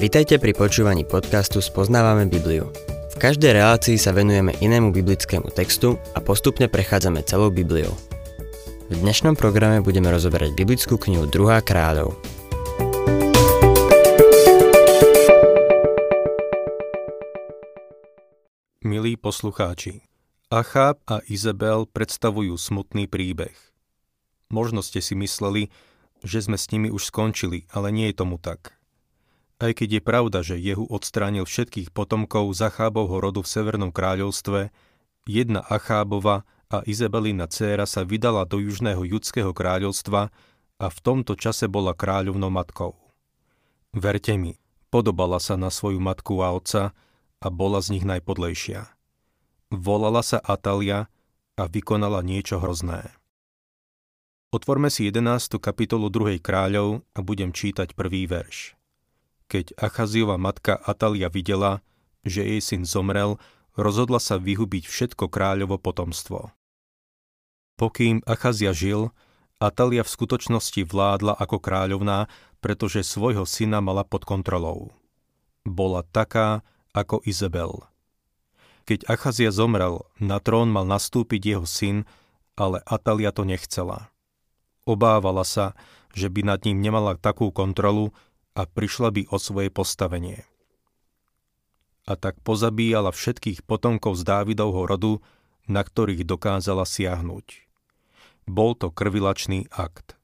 Vitajte pri počúvaní podcastu Spoznávame Bibliu. V každej relácii sa venujeme inému biblickému textu a postupne prechádzame celou Bibliou. V dnešnom programe budeme rozoberať biblickú knihu 2. kráľov. Milí poslucháči, Acháb a Izabel predstavujú smutný príbeh. Možno ste si mysleli, že sme s nimi už skončili, ale nie je tomu tak. Aj keď je pravda, že Jehu odstránil všetkých potomkov Zachábovho rodu v Severnom kráľovstve, jedna Achábova a Izabelina dcéra sa vydala do južného judského kráľovstva a v tomto čase bola kráľovnou matkou. Verte mi, podobala sa na svoju matku a otca a bola z nich najpodlejšia. Volala sa Atalia a vykonala niečo hrozné. Otvorme si 11. kapitolu 2. kráľov a budem čítať prvý verš. Keď Achaziova matka Atalia videla, že jej syn zomrel, rozhodla sa vyhubiť všetko kráľovo potomstvo. Pokým Achazia žil, Atalia v skutočnosti vládla ako kráľovná, pretože svojho syna mala pod kontrolou. Bola taká ako Izabel. Keď Achazia zomrel, na trón mal nastúpiť jeho syn, ale Atalia to nechcela. Obávala sa, že by nad ním nemala takú kontrolu, a prišla by o svoje postavenie. A tak pozabíjala všetkých potomkov z Dávidovho rodu, na ktorých dokázala siahnuť. Bol to krvilačný akt.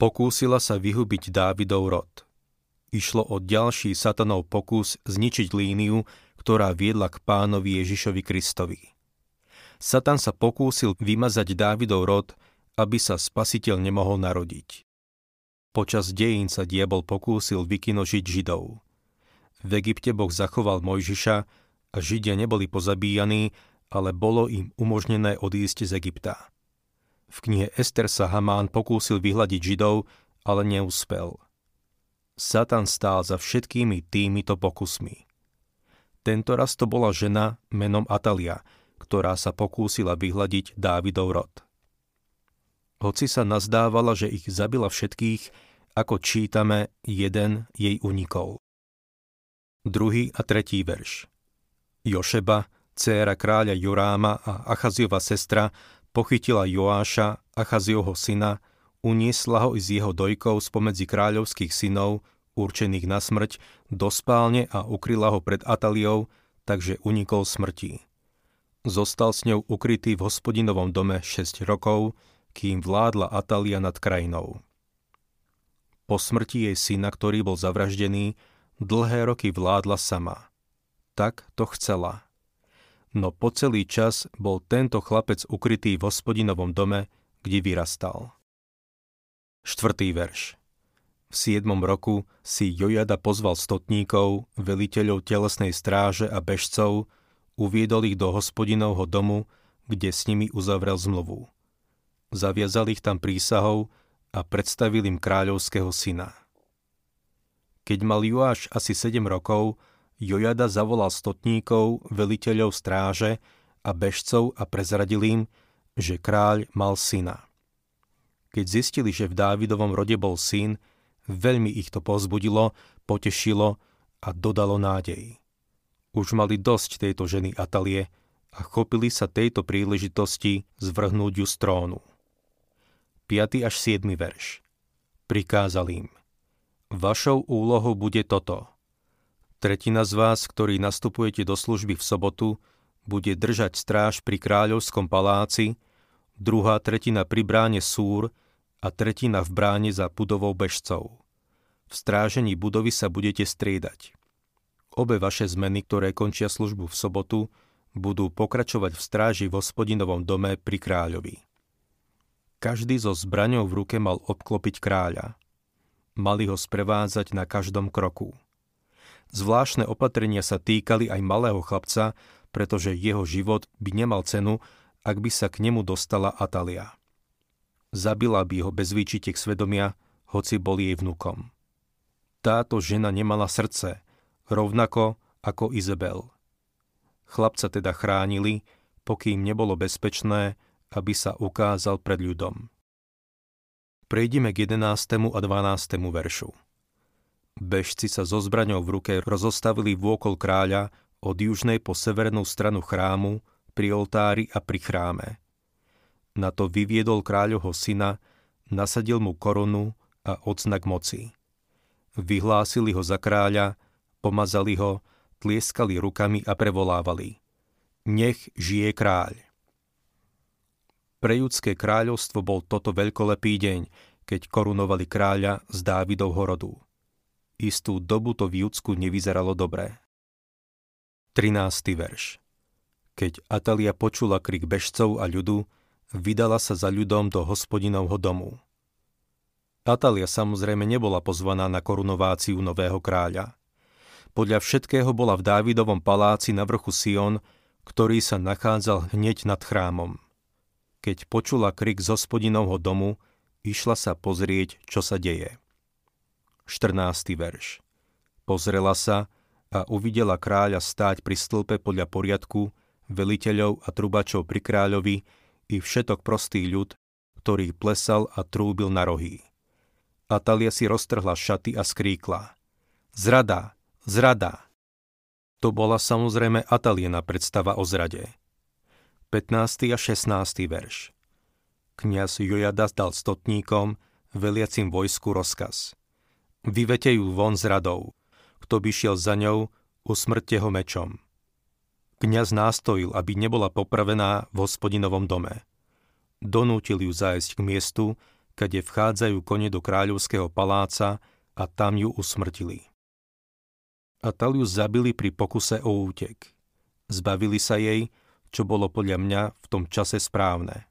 Pokúsila sa vyhubiť Dávidov rod. Išlo o ďalší satanov pokus zničiť líniu, ktorá viedla k pánovi Ježišovi Kristovi. Satan sa pokúsil vymazať Dávidov rod, aby sa spasiteľ nemohol narodiť. Počas dejín sa diabol pokúsil vykinožiť Židov. V Egypte Boh zachoval Mojžiša a Židia neboli pozabíjaní, ale bolo im umožnené odísť z Egypta. V knihe Ester sa Hamán pokúsil vyhľadiť Židov, ale neúspel. Satan stál za všetkými týmito pokusmi. Tento raz to bola žena menom Atalia, ktorá sa pokúsila vyhľadiť Dávidov rod. Hoci sa nazdávala, že ich zabila všetkých, ako čítame, jeden jej unikol. Druhý a tretí verš. Jošeba, dcéra kráľa Joráma a Achaziova sestra, pochytila Joáša, Achaziovho syna, uniesla ho z jeho dojkov spomedzi kráľovských synov, určených na smrť, do spálne a ukryla ho pred Ataliou, takže unikol smrti. Zostal s ňou ukrytý v hospodinovom dome 6 rokov, kým vládla Atalia nad krajinou. Po smrti jej syna, ktorý bol zavraždený, dlhé roky vládla sama. Tak to chcela. No po celý čas bol tento chlapec ukrytý v hospodinovom dome, kde vyrastal. Štvrtý verš. V siedmom roku si Jojada pozval stotníkov, veliteľov telesnej stráže a bežcov, uviedol ich do hospodinovho domu, kde s nimi uzavrel zmluvu. Zaviazal ich tam prísahou, a predstavil im kráľovského syna. Keď mal Joáš asi 7 rokov, Jojada zavolal stotníkov, veliteľov stráže a bežcov a prezradil im, že kráľ mal syna. Keď zistili, že v Dávidovom rode bol syn, veľmi ich to pozbudilo, potešilo a dodalo nádej. Už mali dosť tejto ženy Atalie a chopili sa tejto príležitosti zvrhnúť ju z trónu. 5. až 7. verš. Prikázal im. Vašou úlohou bude toto. Tretina z vás, ktorí nastupujete do služby v sobotu, bude držať stráž pri kráľovskom paláci, druhá tretina pri bráne Súr a tretina v bráne za budovou bežcov. V strážení budovy sa budete striedať. Obe vaše zmeny, ktoré končia službu v sobotu, budú pokračovať v stráži v hospodinovom dome pri kráľovi. Každý so zbraňou v ruke mal obklopiť kráľa. Mali ho sprevádzať na každom kroku. Zvláštne opatrenia sa týkali aj malého chlapca, pretože jeho život by nemal cenu, ak by sa k nemu dostala Atalia. Zabila by ho bez výčitek svedomia, hoci bol jej vnukom. Táto žena nemala srdce, rovnako ako Izabel. Chlapca teda chránili, pokým nebolo bezpečné, aby sa ukázal pred ľudom. Prejdime k 11. a 12. veršu. Bežci sa so zbraňou v ruke rozostavili vôkol kráľa od južnej po severnú stranu chrámu, pri oltári a pri chráme. Na to vyviedol kráľovho syna, nasadil mu korunu a odznak moci. Vyhlásili ho za kráľa, pomazali ho, tlieskali rukami a prevolávali. Nech žije kráľ. Pre judské kráľovstvo bol toto veľkolepý deň, keď korunovali kráľa z Dávidovho rodu. Istú dobu to v Judsku nevyzeralo dobre. 13. verš Keď Atalia počula krik bežcov a ľudu, vydala sa za ľudom do hospodinovho domu. Atalia samozrejme nebola pozvaná na korunováciu nového kráľa. Podľa všetkého bola v Dávidovom paláci na vrchu Sion, ktorý sa nachádzal hneď nad chrámom. Keď počula krik z hospodinovho domu, išla sa pozrieť, čo sa deje. 14. verš. Pozrela sa a uvidela kráľa stáť pri stĺpe podľa poriadku, veliteľov a trubačov pri kráľovi i všetok prostý ľud, ktorý plesal a trúbil na rohy. Atalia si roztrhla šaty a skríkla. Zrada! Zrada! To bola samozrejme Ataliena predstava o zrade. 15. a 16. verš. Kňaz Jojada dal stotníkom, veliacim vojsku rozkaz. Vyvete ju von z radou. Kto by šiel za ňou, usmrte ho mečom. Kňaz nástojil, aby nebola popravená v hospodinovom dome. Donútil ju zájsť k miestu, kade vchádzajú kone do kráľovského paláca a tam ju usmrtili. A Taliu zabili pri pokuse o útek. Zbavili sa jej, čo bolo podľa mňa v tom čase správne.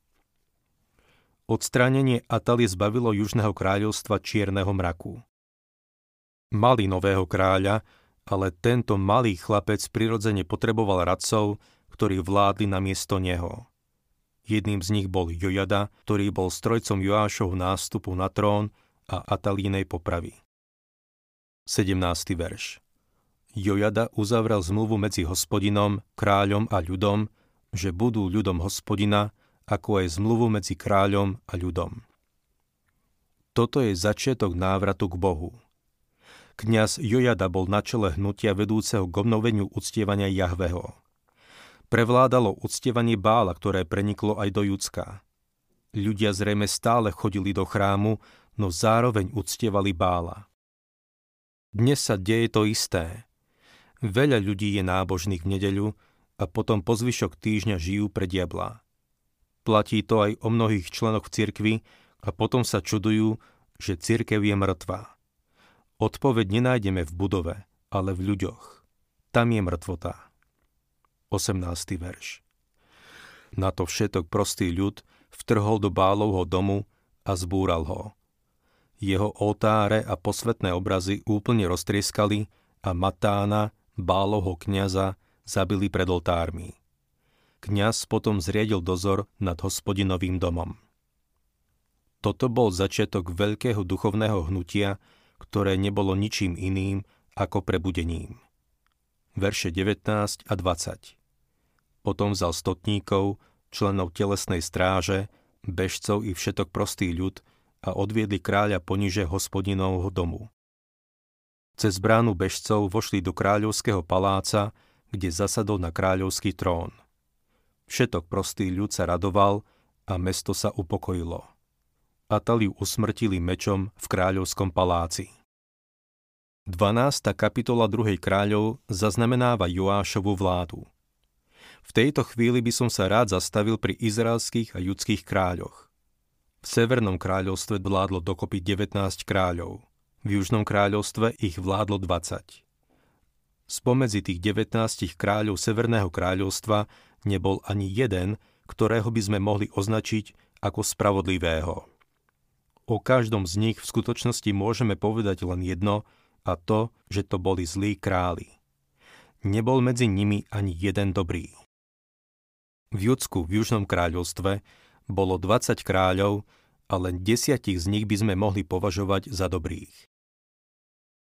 Odstránenie Atalie zbavilo Južného kráľovstva čierneho mraku. Mali nového kráľa, ale tento malý chlapec prirodzene potreboval radcov, ktorí vládli na miesto neho. Jedným z nich bol Jojada, ktorý bol strojcom Joášov nástupu na trón a Atalínej popravy. 17. verš Jojada uzavrel zmluvu medzi hospodinom, kráľom a ľudom, že budú ľudom hospodina, ako aj zmluvu medzi kráľom a ľudom. Toto je začiatok návratu k Bohu. Kňaz Jojada bol na čele hnutia vedúceho k obnoveniu uctievania Jahveho. Prevládalo uctievanie Bála, ktoré preniklo aj do Judska. Ľudia zrejme stále chodili do chrámu, no zároveň uctievali Bála. Dnes sa deje to isté. Veľa ľudí je nábožných v nedeľu a potom po zvyšok týždňa žijú pre diabla. Platí to aj o mnohých členoch v cirkvi a potom sa čudujú, že cirkev je mŕtva. Odpoveď nenájdeme v budove, ale v ľuďoch. Tam je mŕtvota. 18. verš. Na to všetok prostý ľud vtrhol do Bálovho domu a zbúral ho. Jeho oltáre a posvetné obrazy úplne roztrieskali a Matána, Bálovho kniaza, zabili pred oltármi. Kňaz potom zriedil dozor nad hospodinovým domom. Toto bol začiatok veľkého duchovného hnutia, ktoré nebolo ničím iným ako prebudením. Verše 19 a 20 Potom vzal stotníkov, členov telesnej stráže, bežcov i všetok prostý ľud a odviedli kráľa poniže hospodinovho domu. Cez bránu bežcov vošli do kráľovského paláca, kde zasadol na kráľovský trón. Všetok prostý ľud sa radoval a mesto sa upokojilo. Ataliu usmrtili mečom v kráľovskom paláci. 12. kapitola 2. kráľov zaznamenáva Joášovu vládu. V tejto chvíli by som sa rád zastavil pri izraelských a judských kráľoch. V Severnom kráľovstve vládlo dokopy 19 kráľov, v Južnom kráľovstve ich vládlo 20. Spomedzi tých 19 kráľov Severného kráľovstva nebol ani jeden, ktorého by sme mohli označiť ako spravodlivého. O každom z nich v skutočnosti môžeme povedať len jedno, a to, že to boli zlí králi. Nebol medzi nimi ani jeden dobrý. V Judsku v Južnom kráľovstve bolo 20 kráľov a len desiatich z nich by sme mohli považovať za dobrých.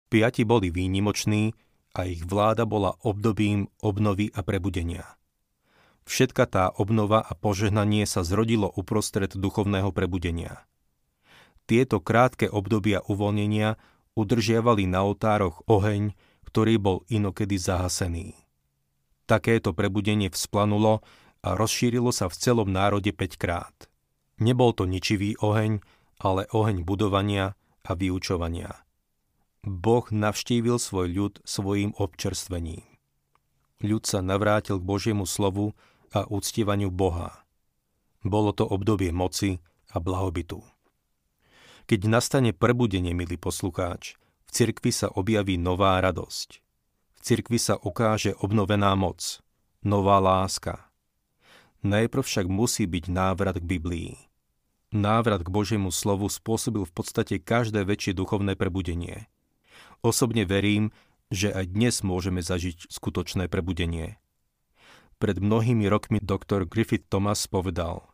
Piati boli výnimoční a ich vláda bola obdobím obnovy a prebudenia. Všetka tá obnova a požehnanie sa zrodilo uprostred duchovného prebudenia – tieto krátke obdobia uvoľnenia udržiavali na otároch oheň, ktorý bol inokedy zahasený. Takéto prebudenie vzplanulo a rozšírilo sa v celom národe 5 krát. Nebol to ničivý oheň, ale oheň budovania a vyučovania. Boh navštívil svoj ľud svojim občerstvením. Ľud sa navrátil k Božiemu slovu a uctievaniu Boha. Bolo to obdobie moci a blahobytu. Keď nastane prebudenie, milý poslucháč, v cirkvi sa objaví nová radosť. V cirkvi sa ukáže obnovená moc, nová láska. Najprv však musí byť návrat k Biblii. Návrat k Božiemu slovu spôsobil v podstate každé väčšie duchovné prebudenie. Osobne verím, že aj dnes môžeme zažiť skutočné prebudenie. Pred mnohými rokmi doktor Griffith Thomas povedal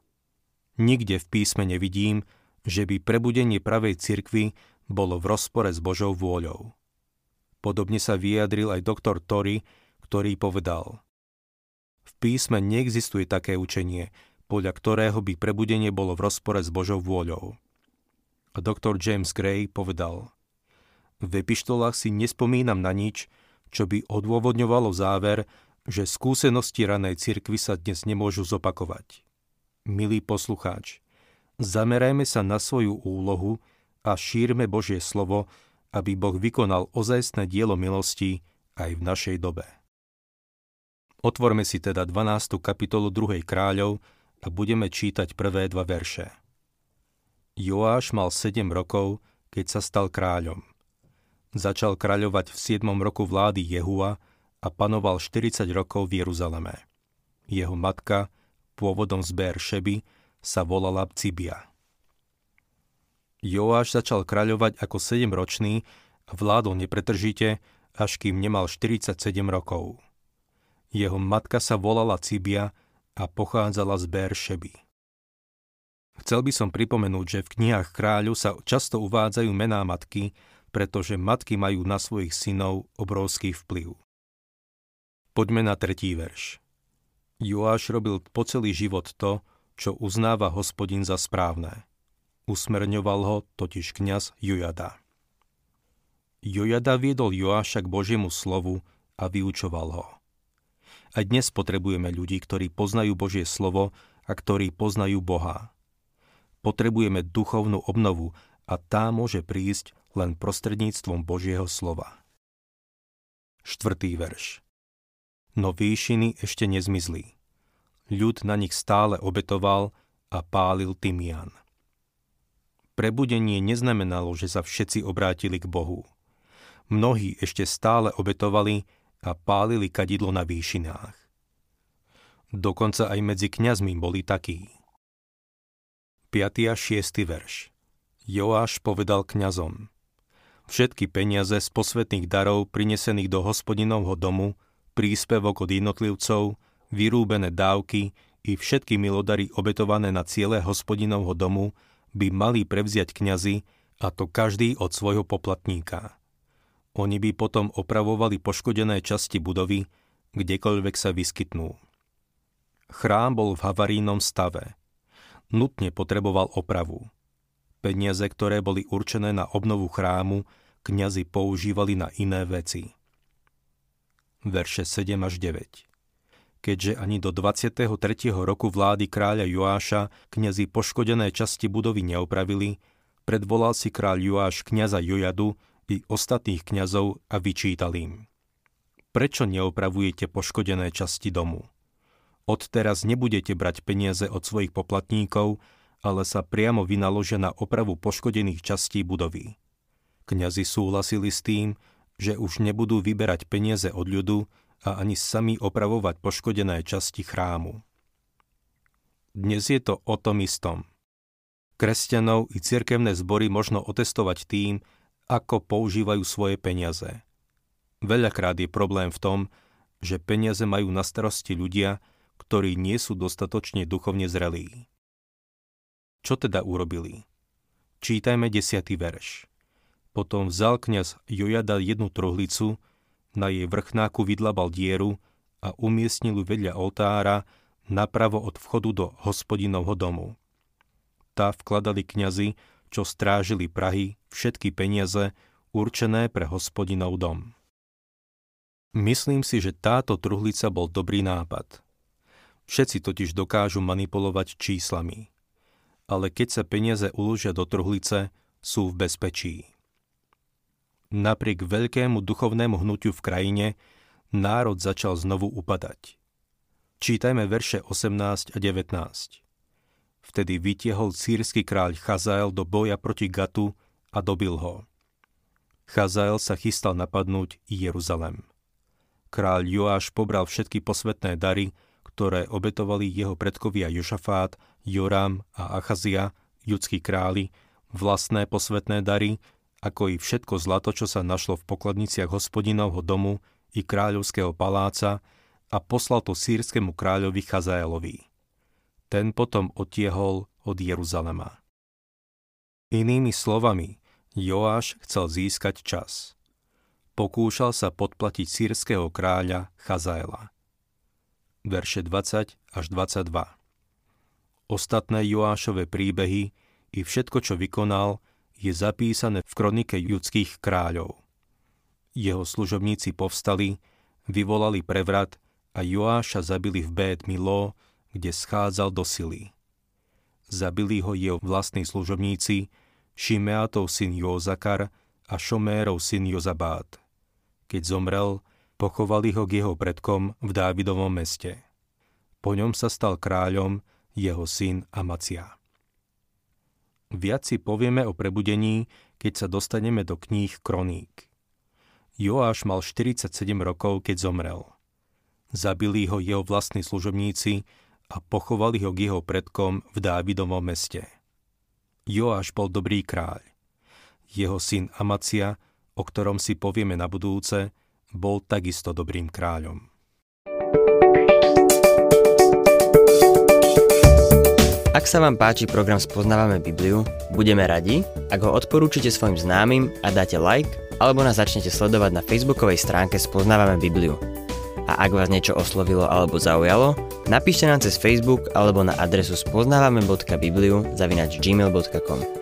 Nikde v písme nevidím, že by prebudenie pravej cirkvy bolo v rozpore s Božou vôľou. Podobne sa vyjadril aj doktor Tory, ktorý povedal V písme neexistuje také učenie, podľa ktorého by prebudenie bolo v rozpore s Božou vôľou. A doktor James Gray povedal V epištolách si nespomínam na nič, čo by odôvodňovalo záver, že skúsenosti ranej cirkvy sa dnes nemôžu zopakovať. Milý poslucháč, Zamerajme sa na svoju úlohu a šírme Božie slovo, aby Boh vykonal ozajstné dielo milosti aj v našej dobe. Otvorme si teda 12. kapitolu 2. kráľov a budeme čítať prvé dva verše. Joáš mal 7 rokov, keď sa stal kráľom. Začal kráľovať v 7. roku vlády Jehua a panoval 40 rokov v Jeruzaleme. Jeho matka, pôvodom z Bér Šeby, sa volala Cibia. Joáš začal kráľovať ako 7-ročný a vládol nepretržite, až kým nemal 47 rokov. Jeho matka sa volala Cibia a pochádzala z Beršeby. Chcel by som pripomenúť, že v knihách kráľu sa často uvádzajú mená matky, pretože matky majú na svojich synov obrovský vplyv. Poďme na tretí verš. Joáš robil po celý život to, čo uznáva hospodin za správne. Usmerňoval ho totiž kňaz Jojada. Jojada viedol Joáša k Božiemu slovu a vyučoval ho. A dnes potrebujeme ľudí, ktorí poznajú Božie slovo a ktorí poznajú Boha. Potrebujeme duchovnú obnovu a tá môže prísť len prostredníctvom Božieho slova. Štvrtý verš. No výšiny ešte nezmizli ľud na nich stále obetoval a pálil tymian. Prebudenie neznamenalo, že sa všetci obrátili k Bohu. Mnohí ešte stále obetovali a pálili kadidlo na výšinách. Dokonca aj medzi kňazmi boli takí. 5. a 6. verš Joáš povedal kňazom Všetky peniaze z posvetných darov prinesených do hospodinovho domu, príspevok od jednotlivcov, vyrúbené dávky i všetky milodary obetované na ciele hospodinovho domu by mali prevziať kňazi, a to každý od svojho poplatníka. Oni by potom opravovali poškodené časti budovy, kdekoľvek sa vyskytnú. Chrám bol v havarínom stave. Nutne potreboval opravu. Peniaze, ktoré boli určené na obnovu chrámu, kňazi používali na iné veci. Verše 7 až 9 keďže ani do 23. roku vlády kráľa Joáša kňazi poškodené časti budovy neopravili, predvolal si kráľ Joáš kňaza Jojadu i ostatných kňazov a vyčítal im. Prečo neopravujete poškodené časti domu? Odteraz nebudete brať peniaze od svojich poplatníkov, ale sa priamo vynaložia na opravu poškodených častí budovy. Kňazi súhlasili s tým, že už nebudú vyberať peniaze od ľudu, a ani sami opravovať poškodené časti chrámu. Dnes je to o tom istom. Kresťanov i cirkevné zbory možno otestovať tým, ako používajú svoje peniaze. Veľakrát je problém v tom, že peniaze majú na starosti ľudia, ktorí nie sú dostatočne duchovne zrelí. Čo teda urobili? Čítajme desiatý verš. Potom vzal kňaz Jojada jednu truhlicu, na jej vrchnáku vydlabal dieru a umiestnil ju vedľa oltára napravo od vchodu do hospodinovho domu. Tá vkladali kňazi, čo strážili Prahy, všetky peniaze, určené pre hospodinov dom. Myslím si, že táto truhlica bol dobrý nápad. Všetci totiž dokážu manipulovať číslami. Ale keď sa peniaze uložia do truhlice, sú v bezpečí. Napriek veľkému duchovnému hnutiu v krajine, národ začal znovu upadať. Čítajme verše 18 a 19. Vtedy vytiehol sírsky kráľ Chazael do boja proti Gatu a dobil ho. Chazael sa chystal napadnúť Jeruzalem kráľ Joáš pobral všetky posvetné dary, ktoré obetovali jeho predkovia Jošafát, Joram a Achazia, judskí králi, vlastné posvetné dary, ako i všetko zlato, čo sa našlo v pokladniciach hospodinovho domu i kráľovského paláca a poslal to sírskému kráľovi Chazaelovi. Ten potom odtiehol od Jeruzalema. Inými slovami, Joáš chcel získať čas pokúšal sa podplatiť sírskeho kráľa Chazaela. Verše 20 až 22 Ostatné Joášove príbehy i všetko, čo vykonal, je zapísané v kronike judských kráľov. Jeho služobníci povstali, vyvolali prevrat a Joáša zabili v Bét Milo, kde schádzal do sily. Zabili ho jeho vlastní služobníci, Šimeatov syn Jozakar a Šomérov syn Jozabát. Keď zomrel, pochovali ho k jeho predkom v Dávidovom meste. Po ňom sa stal kráľom jeho syn Amacia. Viac si povieme o prebudení, keď sa dostaneme do kníh Kroník. Joáš mal 47 rokov, keď zomrel. Zabili ho jeho vlastní služobníci a pochovali ho k jeho predkom v Dávidovom meste. Joáš bol dobrý kráľ. Jeho syn Amacia o ktorom si povieme na budúce, bol takisto dobrým kráľom. Ak sa vám páči program Spoznávame Bibliu, budeme radi, ak ho odporúčite svojim známym a dáte like, alebo nás začnete sledovať na facebookovej stránke Spoznávame Bibliu. A ak vás niečo oslovilo alebo zaujalo, napíšte nám cez Facebook alebo na adresu spoznávame.bibliu zavinač gmail.com.